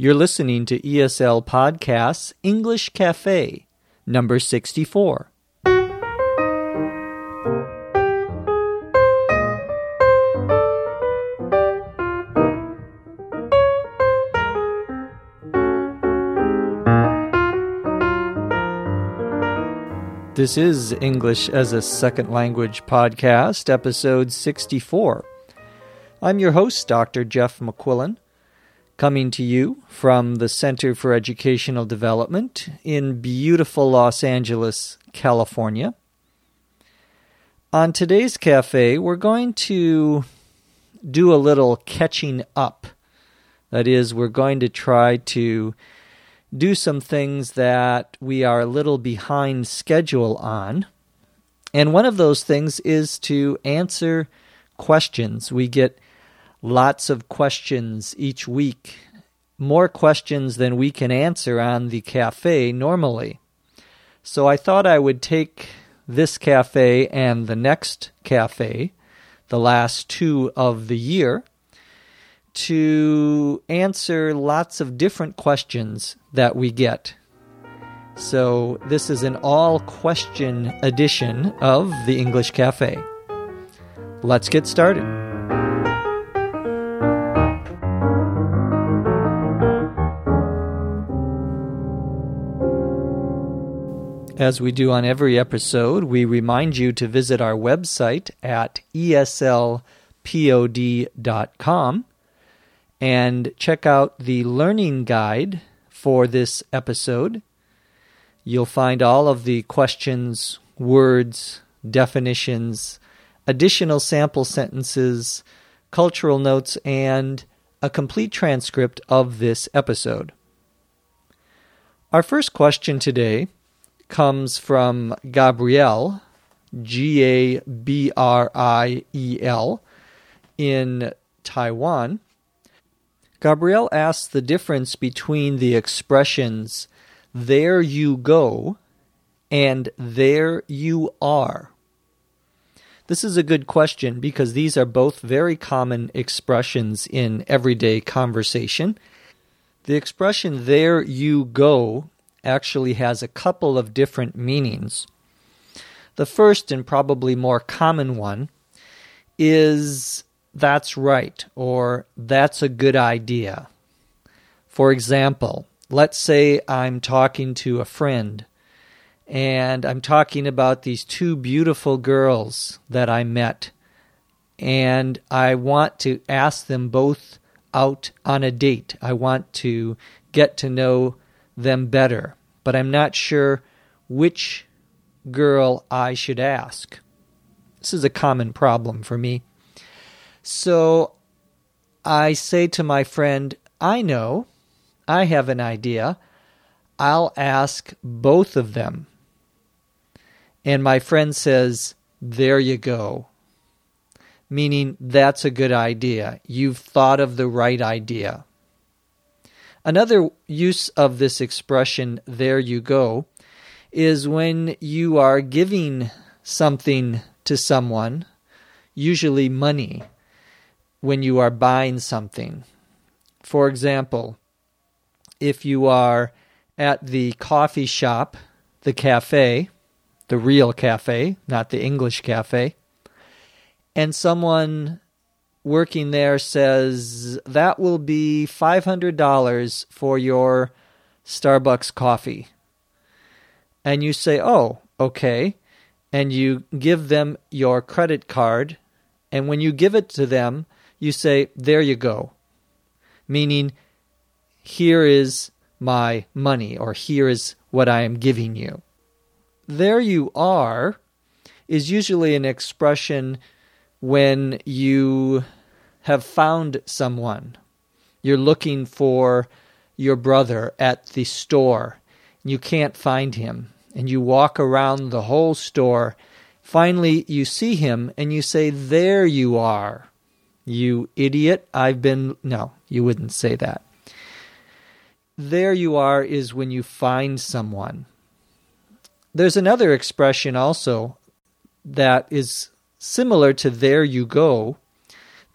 You're listening to ESL Podcasts English Cafe, number 64. This is English as a Second Language podcast, episode 64. I'm your host, Dr. Jeff McQuillan, coming to you from the Center for Educational Development in beautiful Los Angeles, California. On today's cafe, we're going to do a little catching up. That is, we're going to try to do some things that we are a little behind schedule on. And one of those things is to answer questions. We get lots of questions each week, more questions than we can answer on the cafe normally. So I thought I would take this cafe and the next cafe, the last two of the year, to answer lots of different questions that we get. So, this is an all question edition of the English Cafe. Let's get started. As we do on every episode, we remind you to visit our website at eslpod.com and check out the learning guide for this episode. You'll find all of the questions, words, definitions, additional sample sentences, cultural notes, and a complete transcript of this episode. Our first question today comes from Gabriel, G A B R I E L, in Taiwan. Gabriel asks the difference between the expressions there you go and there you are. This is a good question because these are both very common expressions in everyday conversation. The expression there you go actually has a couple of different meanings. The first and probably more common one is that's right or that's a good idea. For example, let's say I'm talking to a friend and I'm talking about these two beautiful girls that I met, and I want to ask them both out on a date. I want to get to know them better, but I'm not sure which girl I should ask. This is a common problem for me. So I say to my friend, I know, I have an idea. I'll ask both of them. And my friend says, There you go. Meaning, that's a good idea. You've thought of the right idea. Another use of this expression, there you go, is when you are giving something to someone, usually money when you are buying something. For example, if you are at the coffee shop, the cafe, the real cafe, not the English cafe, and someone working there says, That will be $500 for your Starbucks coffee. And you say, Oh, okay. And you give them your credit card. And when you give it to them, you say, There you go. Meaning, here is my money, or here is what I am giving you. There you are is usually an expression when you have found someone. You're looking for your brother at the store. You can't find him. And you walk around the whole store. Finally, you see him and you say, There you are. You idiot, I've been. No, you wouldn't say that. There you are is when you find someone. There's another expression also that is similar to there you go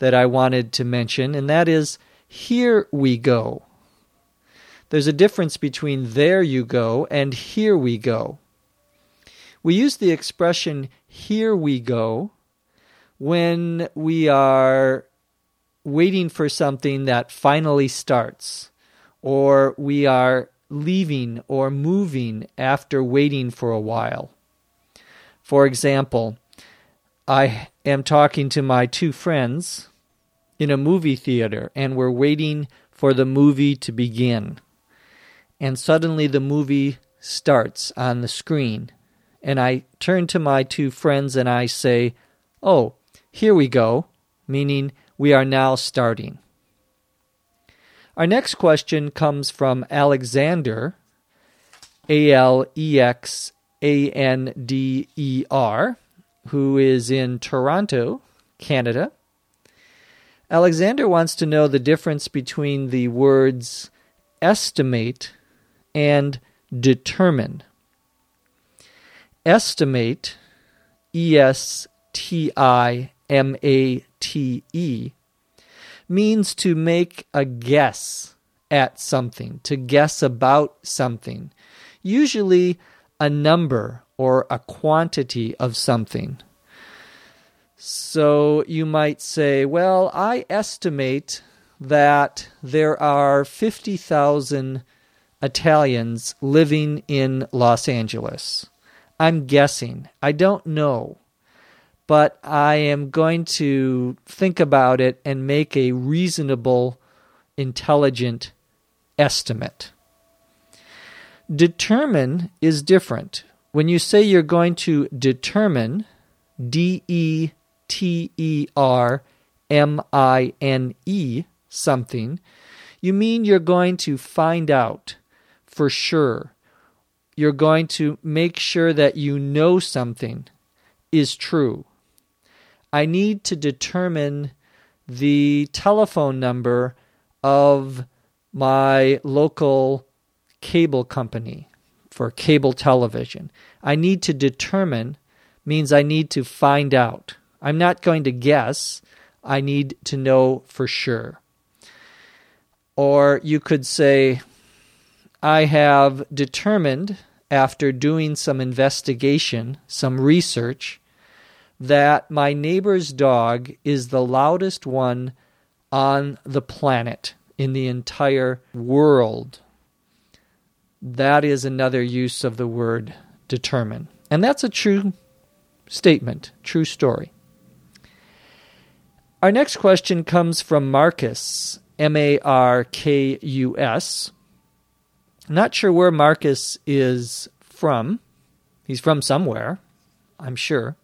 that I wanted to mention, and that is here we go. There's a difference between there you go and here we go. We use the expression here we go when we are waiting for something that finally starts, or we are leaving or moving after waiting for a while. For example, I am talking to my two friends in a movie theater and we're waiting for the movie to begin. And suddenly the movie starts on the screen. And I turn to my two friends and I say, Oh, here we go, meaning we are now starting. Our next question comes from Alexander, A L E X A N D E R, who is in Toronto, Canada. Alexander wants to know the difference between the words estimate and determine. Estimate, E S T I M A T E, means to make a guess at something, to guess about something, usually a number or a quantity of something. So you might say, well, I estimate that there are 50,000 Italians living in Los Angeles. I'm guessing. I don't know but I am going to think about it and make a reasonable, intelligent estimate. Determine is different. When you say you're going to determine, D E T E R M I N E, something, you mean you're going to find out for sure. You're going to make sure that you know something is true. I need to determine the telephone number of my local cable company for cable television. I need to determine means I need to find out. I'm not going to guess. I need to know for sure. Or you could say, I have determined after doing some investigation, some research, that my neighbor's dog is the loudest one on the planet, in the entire world. That is another use of the word determine. And that's a true statement, true story. Our next question comes from Markus, M A R K U S. Not sure where Markus is from. He's from somewhere, I'm sure.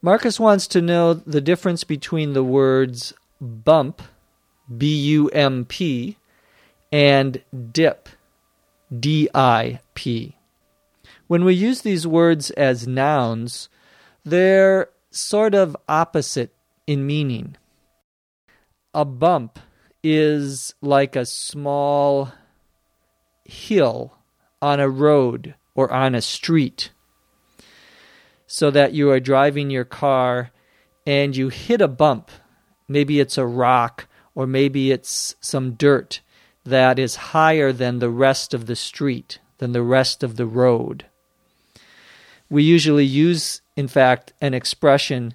Markus wants to know the difference between the words bump, B U M P, and dip, D I P. When we use these words as nouns, they're sort of opposite in meaning. A bump is like a small hill on a road or on a street so that you are driving your car and you hit a bump. Maybe it's a rock or maybe it's some dirt that is higher than the rest of the street, than the rest of the road. We usually use, in fact, an expression,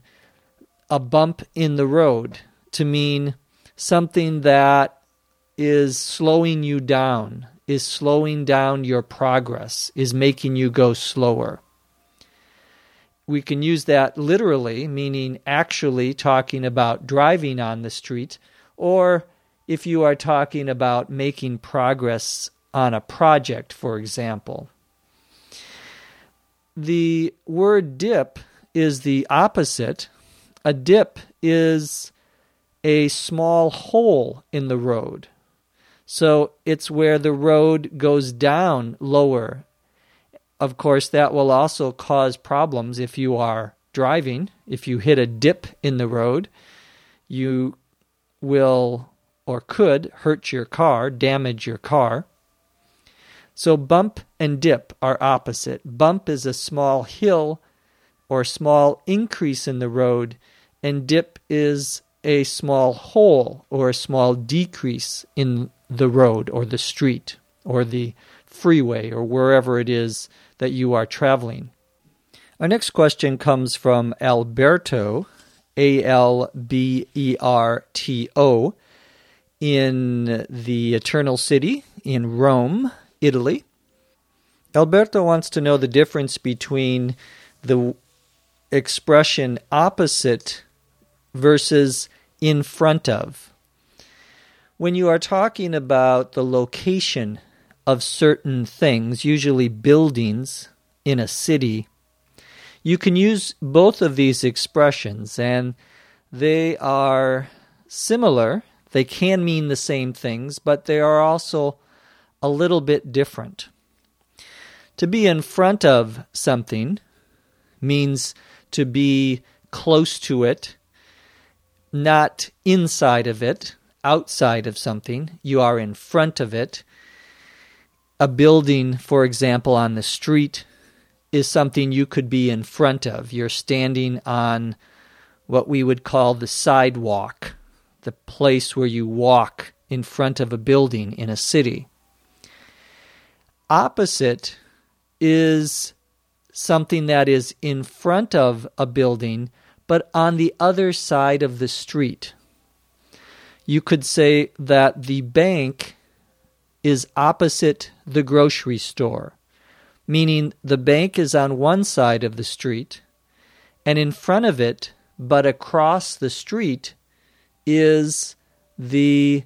a bump in the road, to mean something that is slowing you down, is slowing down your progress, is making you go slower we can use that literally, meaning actually talking about driving on the street, or if you are talking about making progress on a project, for example. The word dip is the opposite. A dip is a small hole in the road. So it's where the road goes down lower of course, that will also cause problems if you are driving. If you hit a dip in the road, you will or could hurt your car, damage your car. So, bump and dip are opposite. Bump is a small hill or small increase in the road, and dip is a small hole or a small decrease in the road or the street or the freeway or wherever it is that you are traveling. Our next question comes from Alberto, A L B E R T O, in the Eternal City in Rome, Italy. Alberto wants to know the difference between the expression opposite versus in front of. When you are talking about the location of certain things, usually buildings in a city, you can use both of these expressions and they are similar. They can mean the same things, but they are also a little bit different. To be in front of something means to be close to it, not inside of it, outside of something. You are in front of it. A building, for example, on the street is something you could be in front of. You're standing on what we would call the sidewalk, the place where you walk in front of a building in a city. Opposite is something that is in front of a building but on the other side of the street. You could say that the bank is opposite the grocery store, meaning the bank is on one side of the street, and in front of it, but across the street, is the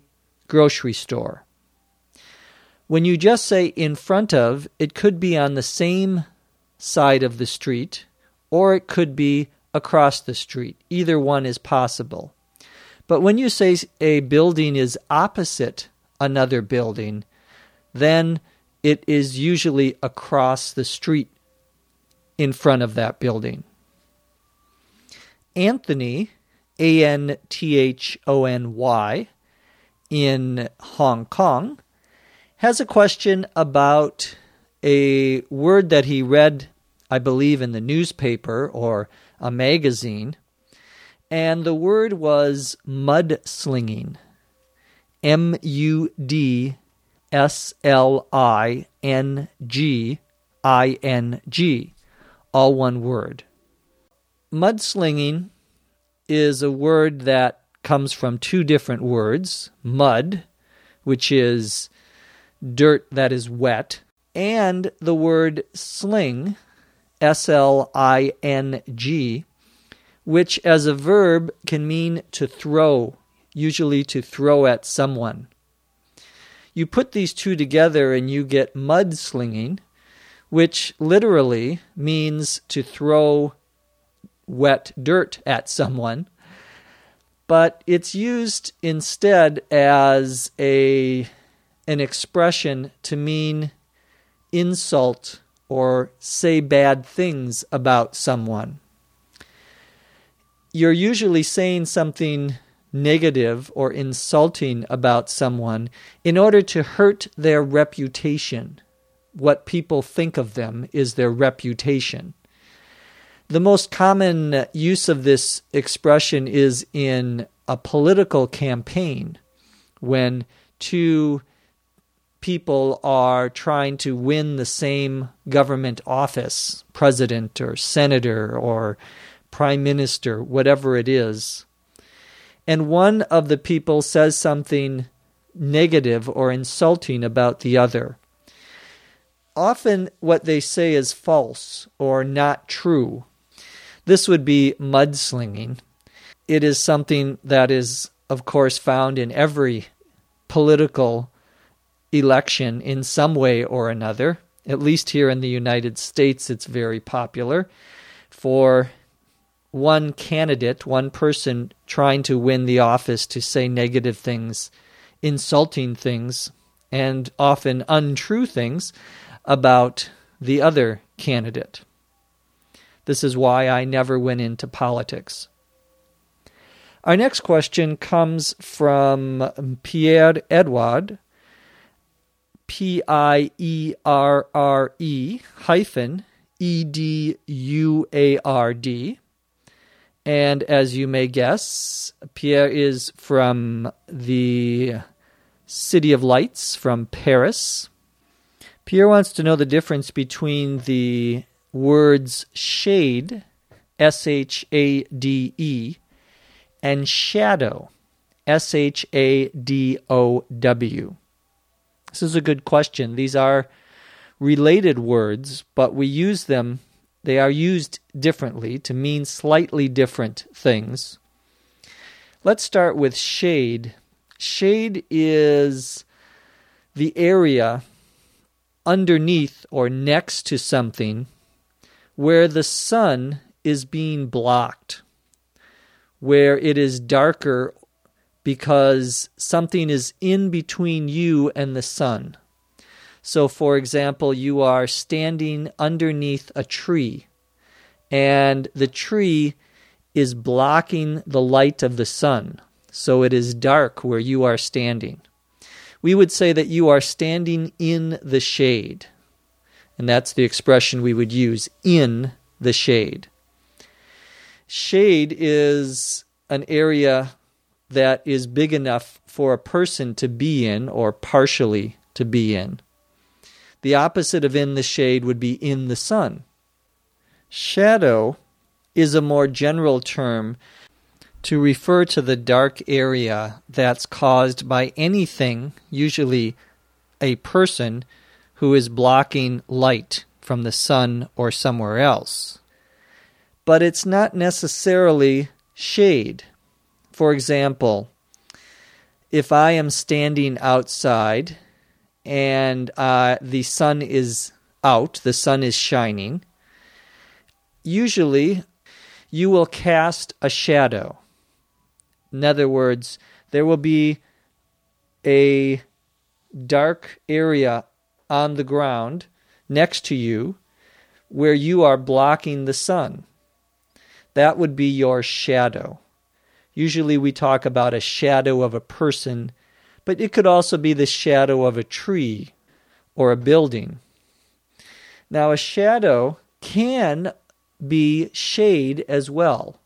grocery store. When you just say in front of, it could be on the same side of the street or it could be across the street. Either one is possible. But when you say a building is opposite another building, then it is usually across the street in front of that building. Anthony, A N T H O N Y, in Hong Kong, has a question about a word that he read, I believe, in the newspaper or a magazine. And the word was mudslinging. M U D S L I N G I N G. All one word. Mudslinging is a word that comes from two different words mud, which is dirt that is wet, and the word sling, S L I N G, which as a verb can mean to throw, usually to throw at someone. You put these two together and you get mudslinging, which literally means to throw wet dirt at someone, but it's used instead as a an expression to mean insult or say bad things about someone. You're usually saying something negative or insulting about someone in order to hurt their reputation. What people think of them is their reputation. The most common use of this expression is in a political campaign when two people are trying to win the same government office, president or senator or prime minister, whatever it is. And one of the people says something negative or insulting about the other. Often what they say is false or not true. This would be mudslinging. It is something that is, of course, found in every political election in some way or another. At least here in the United States, it's very popular for one candidate, one person trying to win the office to say negative things, insulting things, and often untrue things about the other candidate. This is why I never went into politics. Our next question comes from Pierre Eduard, P I E R R E hyphen E D U A R D. And as you may guess, Pierre is from the City of Lights from Paris. Pierre wants to know the difference between the words shade, S H A D E, and shadow, S H A D O W. This is a good question. These are related words, but we use them, they are used differently to mean slightly different things. Let's start with shade. Shade is the area underneath or next to something where the sun is being blocked, where it is darker because something is in between you and the sun. So, for example, you are standing underneath a tree, and the tree is blocking the light of the sun, so it is dark where you are standing. We would say that you are standing in the shade, and that's the expression we would use in the shade. Shade is an area that is big enough for a person to be in or partially to be in. The opposite of in the shade would be in the sun. Shadow is a more general term to refer to the dark area that's caused by anything, usually a person, who is blocking light from the sun or somewhere else. But it's not necessarily shade. For example, if I am standing outside and uh, the sun is out, the sun is shining, usually you will cast a shadow. In other words, there will be a dark area on the ground next to you where you are blocking the sun. That would be your shadow. Usually we talk about a shadow of a person, but it could also be the shadow of a tree or a building. Now, a shadow can be shade as well.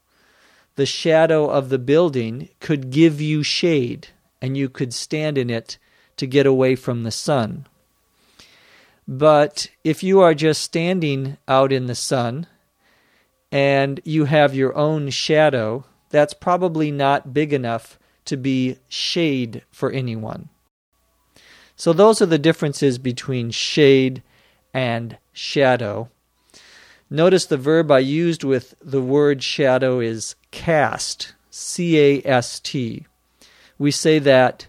The shadow of the building could give you shade, and you could stand in it to get away from the sun. But if you are just standing out in the sun and you have your own shadow, that's probably not big enough to be shade for anyone. So, those are the differences between shade and shadow. Notice the verb I used with the word shadow is cast, C A S T. We say that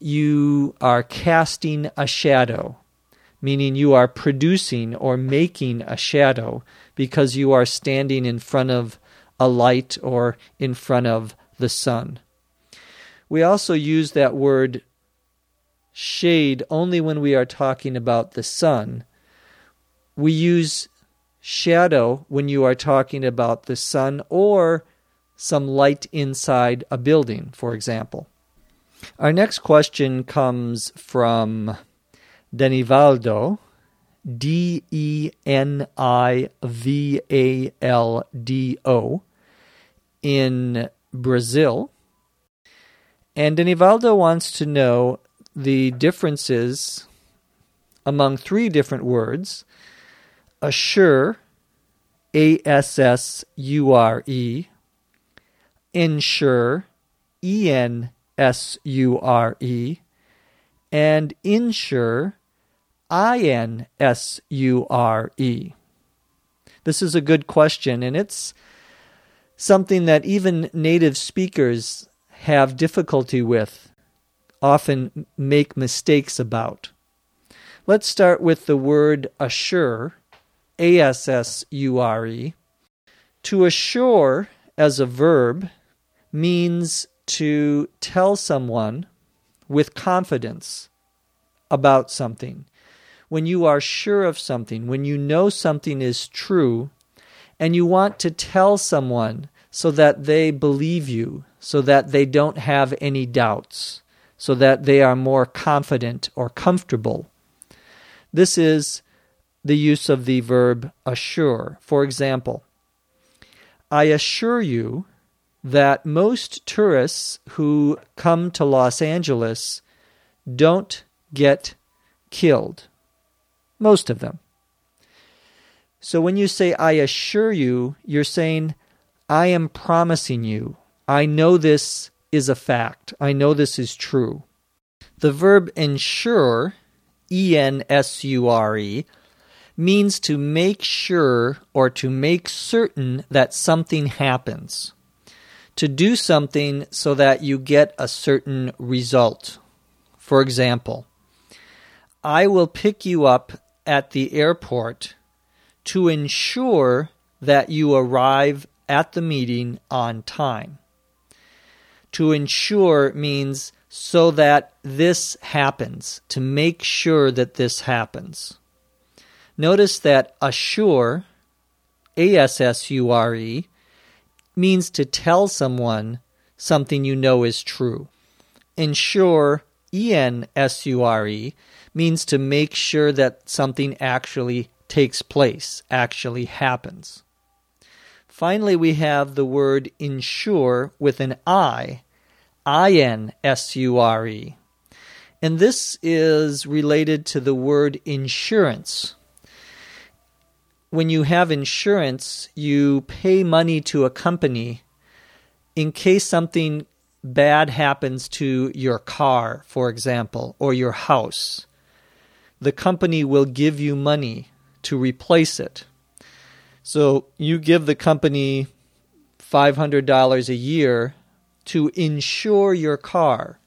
you are casting a shadow, meaning you are producing or making a shadow because you are standing in front of a light or in front of the sun. We also use that word shade only when we are talking about the sun. We use shadow when you are talking about the sun or some light inside a building, for example. Our next question comes from Denivaldo, D E N I V A L D O in Brazil. And Denivaldo wants to know the differences among three different words assure, A S S U R E, ensure, E N S U R E, and insure, I N S U R E? This is a good question, and it's something that even native speakers have difficulty with, often make mistakes about. Let's start with the word assure, A S S U R E. To assure as a verb means to tell someone with confidence about something when you are sure of something, when you know something is true, and you want to tell someone so that they believe you, so that they don't have any doubts, so that they are more confident or comfortable. This is the use of the verb assure. For example, I assure you that most tourists who come to Los Angeles don't get killed. Most of them. So when you say, I assure you, you're saying, I am promising you. I know this is a fact. I know this is true. The verb ensure, E N S U R E, means to make sure or to make certain that something happens. To do something so that you get a certain result. For example, I will pick you up at the airport to ensure that you arrive at the meeting on time. To ensure means so that this happens, to make sure that this happens. Notice that assure, A S S U R E, means to tell someone something you know is true. Ensure, E N S U R E, means to make sure that something actually takes place, actually happens. Finally, we have the word insure with an I, I N S U R E. And this is related to the word insurance. When you have insurance, you pay money to a company in case something bad happens to your car, for example, or your house. The company will give you money to replace it. So you give the company $500 a year to insure your car.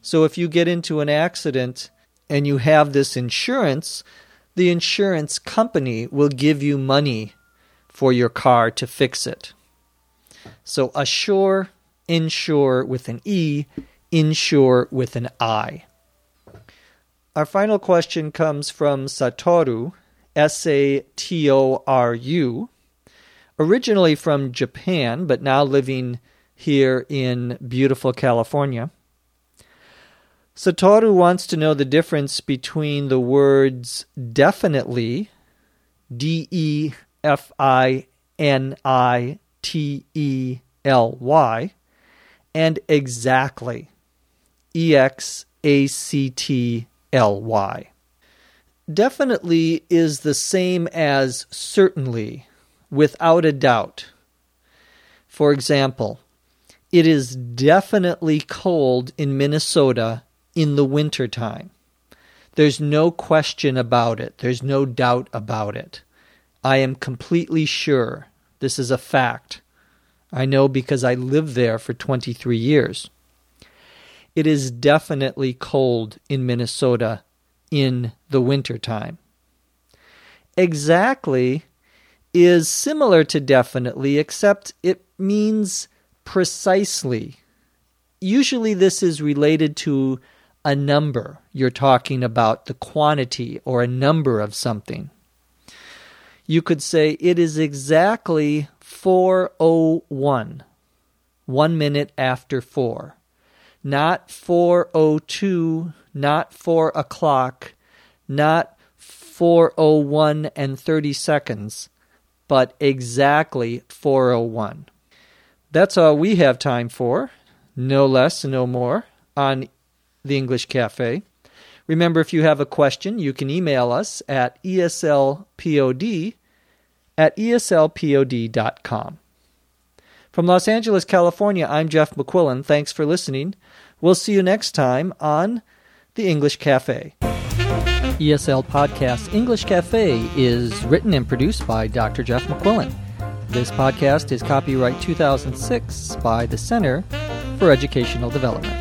So if you get into an accident and you have this insurance, the insurance company will give you money for your car to fix it. So assure, insure with an E, insure with an I. Our final question comes from Satoru, S A T O R U, originally from Japan, but now living here in beautiful California. Satoru wants to know the difference between the words definitely, D E F I N I T E L Y, and exactly, E X A C T L Y definitely is the same as certainly, without a doubt. For example, it is definitely cold in Minnesota in the wintertime. There's no question about it. There's no doubt about it. I am completely sure. This is a fact. I know because I lived there for 23 years. It is definitely cold in Minnesota in the wintertime. Exactly is similar to definitely, except it means precisely. Usually, this is related to a number. You're talking about the quantity or a number of something. You could say it is exactly 401, one minute after 4, not 402 not 4 o'clock, not 401 and 30 seconds, but exactly 401. That's all we have time for, no less, no more, on the English Cafe. Remember, if you have a question, you can email us at eslpod at eslpod.com. From Los Angeles, California, I'm Jeff McQuillan. Thanks for listening. We'll see you next time on the English Cafe. ESL Podcast English Cafe is written and produced by Dr. Jeff McQuillan. This podcast is copyright 2006 by the Center for Educational Development.